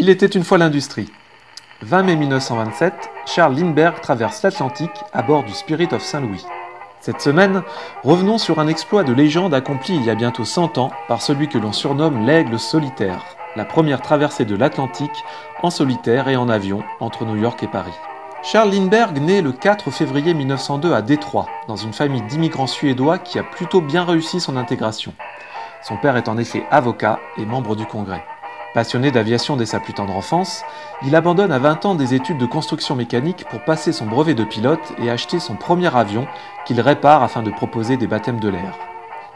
Il était une fois l'industrie. 20 mai 1927, Charles Lindbergh traverse l'Atlantique à bord du Spirit of Saint-Louis. Cette semaine, revenons sur un exploit de légende accompli il y a bientôt 100 ans par celui que l'on surnomme l'Aigle solitaire, la première traversée de l'Atlantique en solitaire et en avion entre New York et Paris. Charles Lindbergh naît le 4 février 1902 à Détroit, dans une famille d'immigrants suédois qui a plutôt bien réussi son intégration. Son père est en effet avocat et membre du Congrès. Passionné d'aviation dès sa plus tendre enfance, il abandonne à 20 ans des études de construction mécanique pour passer son brevet de pilote et acheter son premier avion qu'il répare afin de proposer des baptêmes de l'air.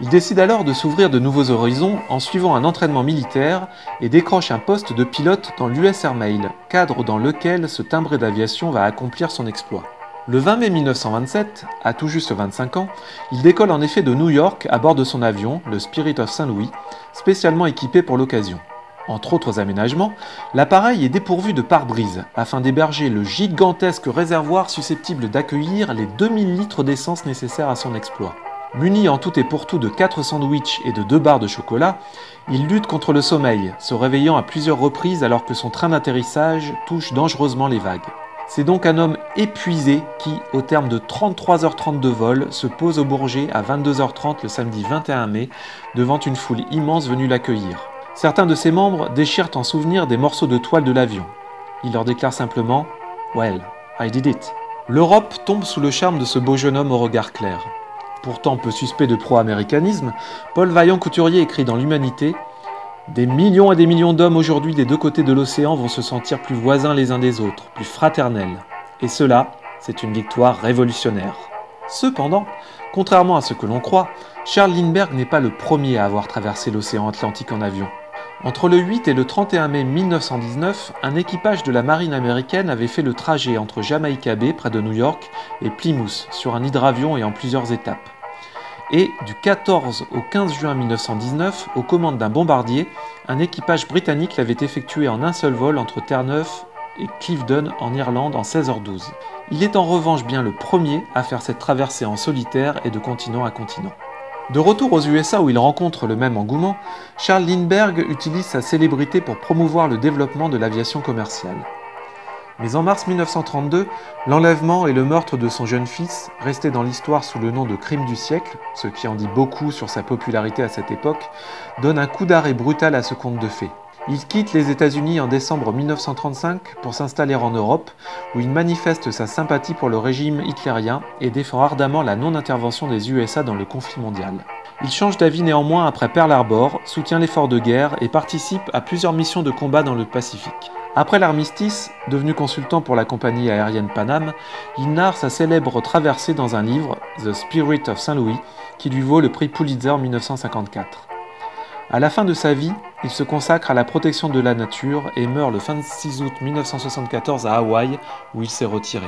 Il décide alors de s'ouvrir de nouveaux horizons en suivant un entraînement militaire et décroche un poste de pilote dans l'US Air Mail, cadre dans lequel ce timbré d'aviation va accomplir son exploit. Le 20 mai 1927, à tout juste 25 ans, il décolle en effet de New York à bord de son avion, le Spirit of St. Louis, spécialement équipé pour l'occasion. Entre autres aménagements, l'appareil est dépourvu de pare-brise afin d'héberger le gigantesque réservoir susceptible d'accueillir les 2000 litres d'essence nécessaires à son exploit. Muni en tout et pour tout de 4 sandwichs et de 2 barres de chocolat, il lutte contre le sommeil, se réveillant à plusieurs reprises alors que son train d'atterrissage touche dangereusement les vagues. C'est donc un homme épuisé qui, au terme de 33h30 de vol, se pose au Bourget à 22h30 le samedi 21 mai devant une foule immense venue l'accueillir. Certains de ses membres déchirent en souvenir des morceaux de toile de l'avion. Il leur déclare simplement Well, I did it. L'Europe tombe sous le charme de ce beau jeune homme au regard clair. Pourtant peu suspect de pro-américanisme, Paul Vaillant-Couturier écrit dans l'Humanité Des millions et des millions d'hommes aujourd'hui des deux côtés de l'océan vont se sentir plus voisins les uns des autres, plus fraternels. Et cela, c'est une victoire révolutionnaire. Cependant, contrairement à ce que l'on croit, Charles Lindbergh n'est pas le premier à avoir traversé l'océan Atlantique en avion. Entre le 8 et le 31 mai 1919, un équipage de la marine américaine avait fait le trajet entre Jamaica Bay, près de New York, et Plymouth, sur un hydravion et en plusieurs étapes. Et du 14 au 15 juin 1919, aux commandes d'un bombardier, un équipage britannique l'avait effectué en un seul vol entre Terre-Neuve et Clifton en Irlande en 16h12. Il est en revanche bien le premier à faire cette traversée en solitaire et de continent à continent. De retour aux USA où il rencontre le même engouement, Charles Lindbergh utilise sa célébrité pour promouvoir le développement de l'aviation commerciale. Mais en mars 1932, l'enlèvement et le meurtre de son jeune fils, resté dans l'histoire sous le nom de crime du siècle, ce qui en dit beaucoup sur sa popularité à cette époque, donne un coup d'arrêt brutal à ce conte de fées. Il quitte les États-Unis en décembre 1935 pour s'installer en Europe, où il manifeste sa sympathie pour le régime hitlérien et défend ardemment la non-intervention des USA dans le conflit mondial. Il change d'avis néanmoins après Pearl Harbor, soutient l'effort de guerre et participe à plusieurs missions de combat dans le Pacifique. Après l'armistice, devenu consultant pour la compagnie aérienne Panam, il narre sa célèbre traversée dans un livre, The Spirit of St. Louis, qui lui vaut le prix Pulitzer 1954. À la fin de sa vie, il se consacre à la protection de la nature et meurt le 26 août 1974 à Hawaï où il s'est retiré.